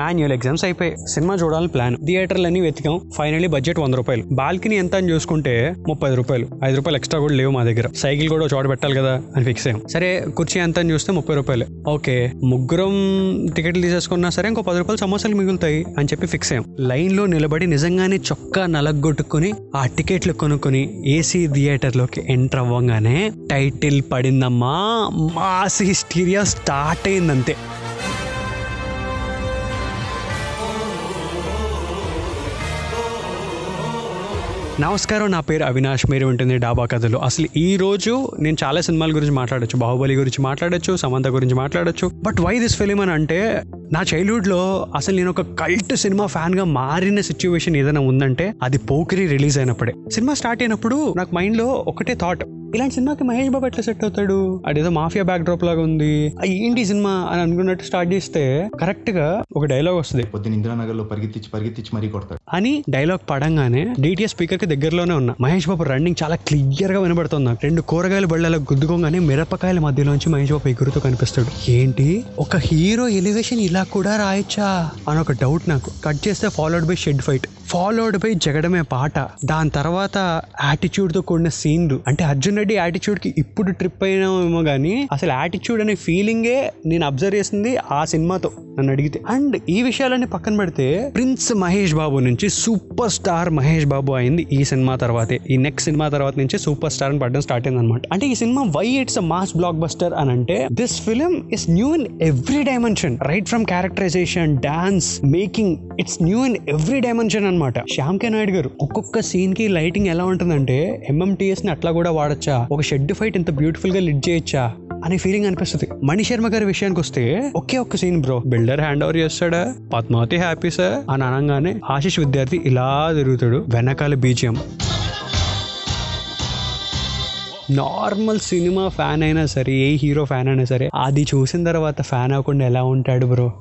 Annual exams అయిపోయాయి cinema చూడాలని plan థియేటర్లన్నీ వెతికాం. ఫైనల్లీ బడ్జెట్ వంద రూపాయలు. బాల్కనీ ఎంత అని చూసుకుంటే ముప్పై రూపాయలు. ఐదు రూపాయలు ఎక్స్ట్రా కూడా లేవు మా దగ్గర. సైకిల్ కూడా చోట పెట్టాలి కదా అని ఫిక్స్ అయ్యాం. సరే కుర్చీ ఎంత అని చూస్తే ముప్పై రూపాయలు. ఓకే ముగ్గురం టికెట్లు తీసేసుకున్నా సరే ఇంకో పది రూపాయలు సమోసాలు మిగులుతాయి అని చెప్పి ఫిక్స్ అయ్యాం. లైన్లో నిలబడి నిజంగానే చొక్కా నలగొట్టుకుని ఆ టికెట్లు కొనుక్కొని ఏసీ థియేటర్లోకి ఎంటర్ అవ్వగానే టైటిల్ పడిందమ్మా. మాస్ హిస్టీరియా స్టార్ట్ అయిందంతే. నమస్కారం నా పేరు అవినాష్. మీరు వింటుంది డాబా కథలు. అసలు ఈ రోజు నేను చాలా సినిమాల గురించి మాట్లాడొచ్చు. బాహుబలి గురించి మాట్లాడొచ్చు సమంత గురించి మాట్లాడొచ్చు. బట్ వై దిస్ ఫిలిం అని అంటే నా చైల్డ్హుడ్లో అసలు నేను ఒక కల్ట్ సినిమా ఫ్యాన్గా మారిన సిచ్యువేషన్ ఏదైనా ఉందంటే అది పోకిరి రిలీజ్ అయినప్పుడే. సినిమా స్టార్ట్ అయినప్పుడు నాకు మైండ్లో ఒకటే థాట్ ఇలాంటి సినిమాకి మహేష్ బాబు ఎట్లా సెట్ అవుతాడు? అదేదో మాఫియా బ్యాక్ డ్రాప్ లాగా ఉంది. ఏంటి సినిమా అని అనుకున్నట్టు స్టార్ట్ చేస్తే కరెక్ట్గా ఒక డైలాగ్ వస్తుంది. పొద్దున ఇందిరానగర్లో పరిగెత్తించి పరిగెత్తించి మరీ కొడతాడు. అని డైలాగ్ పడంగానే డిటిఎస్ స్పీకర్కి దగ్గరలోనే ఉన్నా మహేష్ బాబు రన్నింగ్ చాలా క్లియర్గా వినబడుతుంది. నాకు రెండు కూరగాయల బళ్ళలో గుద్దుకోగానే మిరపకాయల మధ్యలోంచి మహేష్ బాబు ఎగురుతూ కనిపిస్తాడు. ఏంటి? ఒక హీరో ఎలివేషన్ ఇలా కూడా రాయొచ్చా? అని ఒక డౌట్ నాకు. కట్ చేస్తే followed by shed fight followed by Jagadame పాట. దాని తర్వాత యాటిట్యూడ్తో కూడిన సీన్లు. అంటే అర్జున్ రెడ్డి యాటిట్యూడ్కి ఇప్పుడు ట్రిప్ అయినామేమో కానీ అసలు యాటిట్యూడ్ అనే ఫీలింగే నేను అబ్జర్వ్ చేసింది ఆ సినిమాతో నన్ను అడిగితే. అండ్ ఈ విషయాలన్నీ పక్కన పెడితే ప్రిన్స్ మహేష్ బాబు నుంచి సూపర్ స్టార్ మహేష్ బాబు అయింది ఈ సినిమా తర్వాతే. ఈ నెక్స్ట్ సినిమా తర్వాత నుంచి సూపర్ స్టార్ అని పడడం స్టార్ట్ అయింది అనమాట అంటే ఈ cinema why it's a mass blockbuster అని అంటే this film is new in every dimension right from characterisation dance making it's new in every dimension అనమాట శ్యామ్ కే నాయుడు గారు ఒక్కొక్క సీన్కి లైటింగ్ ఎలా ఉంటుందంటే ఎంఎంటీఎస్ని అట్లా కూడా వాడచ్చా? ఒక షెడ్ ఫైట్ ఇంత బ్యూటిఫుల్గా లిడ్ చేయొచ్చా? అనే ఫీలింగ్ అనిపిస్తుంది. మణి శర్మ గారి విషయానికి వస్తే ఒకే ఒక్క scene bro. Builder hand over చేస్తాడా? Padmavathi happy sir? అని అనగానే ఆశిష్ విద్యార్థి ఇలా తిరుగుతాడు. వెనకాల బీజియం. నార్మల్ సినిమా ఫ్యాన్ అయినా సరే ఏ హీరో ఫ్యాన్ అయినా సరే అది చూసిన తర్వాత ఫ్యాన్ అవ్వకుండా ఎలా ఉంటాడు బ్రో?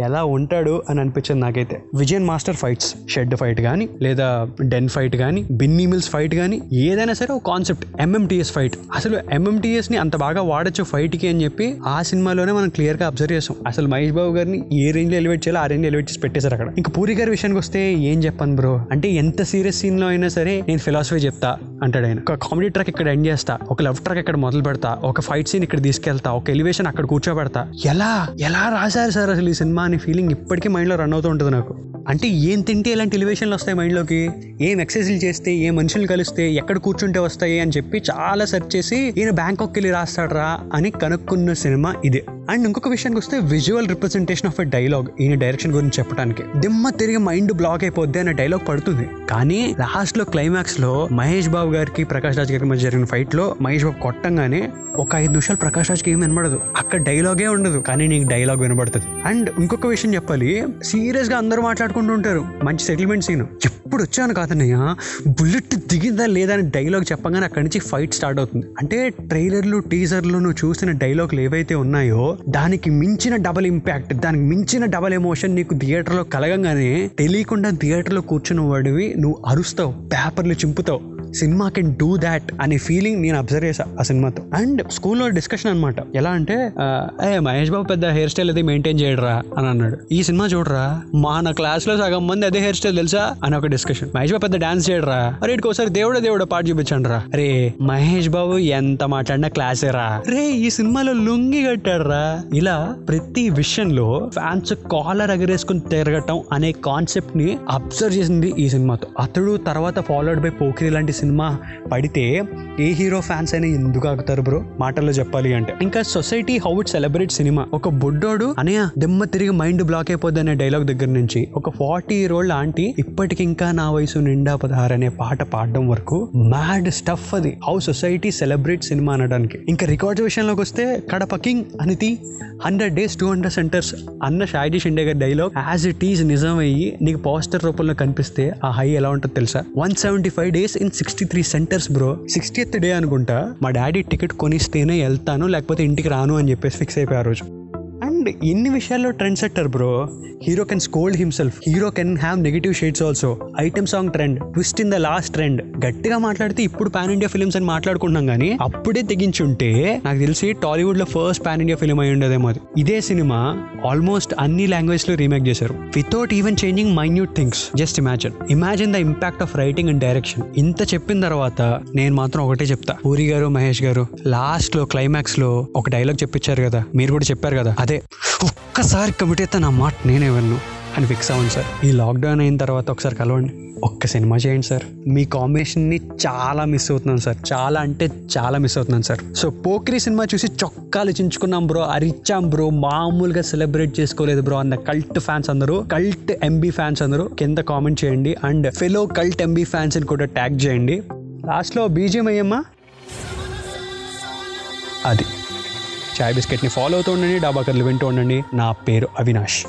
ఎలా ఉంటాడు అని అనిపించింది నాకైతే. Vijayan master fights. Shed fight కానీ లేదా డెన్ ఫైట్ కానీ బిన్నీ మిల్స్ ఫైట్ కానీ ఏదైనా సరే ఒక కాన్సెప్ట్. MMTS fight. అసలు ఎంఎంటీఎస్ని అంత బాగా వాడచ్చు ఫైట్కి అని చెప్పి ఆ సినిమాలోనే మనం క్లియర్గా అబ్జర్వ్ చేసాం. అసలు మహేష్ బాబు గారిని ఏ రేంజ్లో ఎలివేట్ చేయాలో ఆ రేంజ్ ఎలివేట్ చేసి పెట్టేశారు అక్కడ. ఇంకా పూరి గారి విషయానికి వస్తే ఏం చెప్పాను బ్రో? అంటే ఎంత సీరియస్ సీన్లో అయినా సరే నేను ఫిలాసఫీ చెప్తా అంటాడు ఆయన. ఒక కామెడీ ట్రాక్ ఇక్కడ ఎండ్ చేస్తా ఒక లవ్ ట్రాక్ ఇక్కడ మొదలు పెడతా ఒక ఫైట్ సీన్ ఇక్కడ తీసుకెళ్తా ఒక ఎలివేషన్ అక్కడ కూర్చోబెడతా. ఎలా? ఎలా రాశారు సార్ అసలు ఈ సినిమా అనే ఫీలింగ్ ఇప్పటికీ మైండ్లో రన్ అవుతూ ఉంటుంది నాకు. అంటే ఏం తింటే ఇలాంటి ఎలివేషన్లు వస్తాయి మైండ్లోకి ఏం ఎక్సర్సైజ్లు చేస్తే ఏ మనుషులు కలిస్తే ఎక్కడ కూర్చుంటే వస్తాయి అని చెప్పి చాలా సెర్చ్ చేసి ఈయన బ్యాంకాక్కి వెళ్ళి రాస్తాడరా అని కనుక్కున్న సినిమా ఇదే. అండ్ ఇంకొక విషయానికి వస్తే visual representation of a dialogue ఈయన డైరెక్షన్ గురించి చెప్పడానికి దిమ్మ తిరిగి మైండ్ బ్లాక్ అయిపోద్ది అనే డైలాగ్ పడుతుంది. కానీ లాస్ట్లో క్లైమాక్స్లో మహేష్ బాబు గారికి ప్రకాష్ రాజ్ గారికి మధ్య జరిగిన ఫైట్లో మహేష్ బాబు కొట్టంగానే ఒక ఐదు నిమిషాలు ప్రకాష్ రాజ్కి ఏం వినబడదు. అక్కడ డైలాగే ఉండదు. కానీ నీకు డైలాగ్ వినబడుతుంది. అండ్ ఇంకొక విషయం చెప్పాలి. సీరియస్గా అందరూ మాట్లాడుకుంటూ ఉంటారు. మంచి సెటిల్మెంట్ సీన్ ఎప్పుడు వచ్చాను కాదన్నయ్య? బుల్లెట్ దిగిందా లేదా అని డైలాగ్ చెప్పగానే అక్కడి నుంచి ఫైట్ స్టార్ట్ అవుతుంది. అంటే ట్రైలర్లు టీజర్లు నువ్వు చూసిన డైలాగులు ఏవైతే ఉన్నాయో దానికి మించిన డబల్ ఇంపాక్ట్ దానికి మించిన డబల్ ఎమోషన్ నీకు థియేటర్లో కలగంగానే తెలియకుండా థియేటర్లో కూర్చున్న వాడివి నువ్వు అరుస్తావు పేపర్లు చింపుతావు. సినిమా కెన్ డూ దాట్ అనే ఫీలింగ్ నేను అబ్జర్వ్ చేసా ఆ సినిమాతో. అండ్ స్కూల్లో డిస్కషన్ అనమాట ఎలా అంటే ఏ మహేష్ బాబు పెద్ద హెయిర్ స్టైల్ అది మెయింటైన్ చేయడరా అని అన్నాడు. ఈ సినిమా చూడరా? మా క్లాస్లో సగం మంది అదే హెయిర్ స్టైల్ తెలుసా? అని ఒక డిస్కషన్ మహేష్ బాబు పెద్ద డాన్స్ చేయడరా? అరే ఒకసారి దేవుడ దేవుడు పాట చూపించండి రా రే మహేష్ బాబు ఎంత మాట్లాడినా క్లాసే రా. రే ఈ సినిమాలో లుంగి కట్టాడరా. ఇలా ప్రతి విషయంలో ఫ్యాన్స్ కాలర్ ఎగరేసుకుని తిరగటం అనే కాన్సెప్ట్ని అబ్జర్వ్ చేసింది ఈ సినిమాతో. అతడు తర్వాత ఫాలోడ్ బై పోకిరి లాంటి సినిమా పడితే ఏ హీరో ఫ్యాన్స్ అయినా ఎందుకు ఆగుతారు బ్రో? మాటల్లో చెప్పాలి అంటే. ఇంకా society how it celebrate cinema. ఒక బుడ్డోడు అనే దెమ్మ తిరిగి మైండ్ బ్లాక్ అయిపోద్ది అనే డైలాగ్ దగ్గర నుంచి ఒక ఫార్టీ ఇయర్ ఓల్డ్ ఆంటీ ఇప్పటికి ఇంకా నా వయసు నిండా పదహారు అనే పాట పాడడం వరకు మ్యాడ్ స్టఫ్ అది. హౌ సొసైటీ సెలబ్రేట్ సినిమా అనడానికి. ఇంకా రికార్డ్స్ విషయంలోకి వస్తే Kadapa king అనితి hundred days two hundred centres అన్న షాయిడీ షిండే గారి డైలాగ్. యాజ్ ఇట్ ఈజ్ నిజమయ్యి అయ్యి నీకు పోస్టర్ రూపంలో కనిపిస్తే ఆ హై ఎలా ఉంటుందో తెలుసా? One seventy five days in six sixty three centres bro sixty day అనుకుంటా మా డాడీ టికెట్ కొనిస్తేనే వెళ్తాను లేకపోతే ఇంటికి రాను అని చెప్పేసి ఫిక్స్ అయిపోయి ఆ రోజు. అండ్ ఇన్ని విషయాల్లో trend setter bro hero can scold himself hero can have negative shades also item song trend twist in the last trend గట్టిగా మాట్లాడితే ఇప్పుడు పాన్ ఇండియా ఫిల్మ్స్ అని మాట్లాడుకున్నాం కానీ అప్పుడే తెగించుంటే నాకు తెలిసి టాలీవుడ్లో ఫస్ట్ పాన్ ఇండియా ఫిలిం అయి ఉండదేమో అది. ఇదే సినిమా ఆల్మోస్ట్ అన్ని లాంగ్వేజ్లో రీమేక్ చేశారు. Without even changing minute things just imagine imagine the impact of writing and direction ఇంత చెప్పిన తర్వాత నేను మాత్రం ఒకటే చెప్తా. పూరి గారు మహేష్ గారు లాస్ట్లో క్లైమాక్స్లో ఒక డైలాగ్ చెప్పించారు కదా. మీరు కూడా చెప్పారు కదా. అదే. ఒక్కసారి కమిట్ అయితే నా మాట నేనే విన్ను అని ఫిక్స్ అవ్వండి సార్. ఈ లాక్డౌన్ అయిన తర్వాత ఒకసారి కలవండి. ఒక్క సినిమా చేయండి సార్. మీ కాంబినేషన్ని చాలా మిస్ అవుతున్నాను సార్. చాలా అంటే చాలా మిస్ అవుతున్నాను సార్. సో పోక్రీ సినిమా చూసి చొక్కాలు చించుకున్నాం బ్రో అరిచాం బ్రో మామూలుగా సెలబ్రేట్ చేసుకోలేదు బ్రో అన్న కల్ట్ ఫ్యాన్స్ అందరూ కల్ట్ ఎంబీ ఫ్యాన్స్ అందరూ కింద కామెంట్ చేయండి and fellow cult MB fans అని కూడా ట్యాగ్ చేయండి. లాస్ట్లో బీజియం అయ్యమ్మా? అది. చాయ్ బిస్కెట్ని ఫాలో అవుతూ ఉండండి డాబా కర్లు వింటూ ఉండండి. నా పేరు అవినాష్.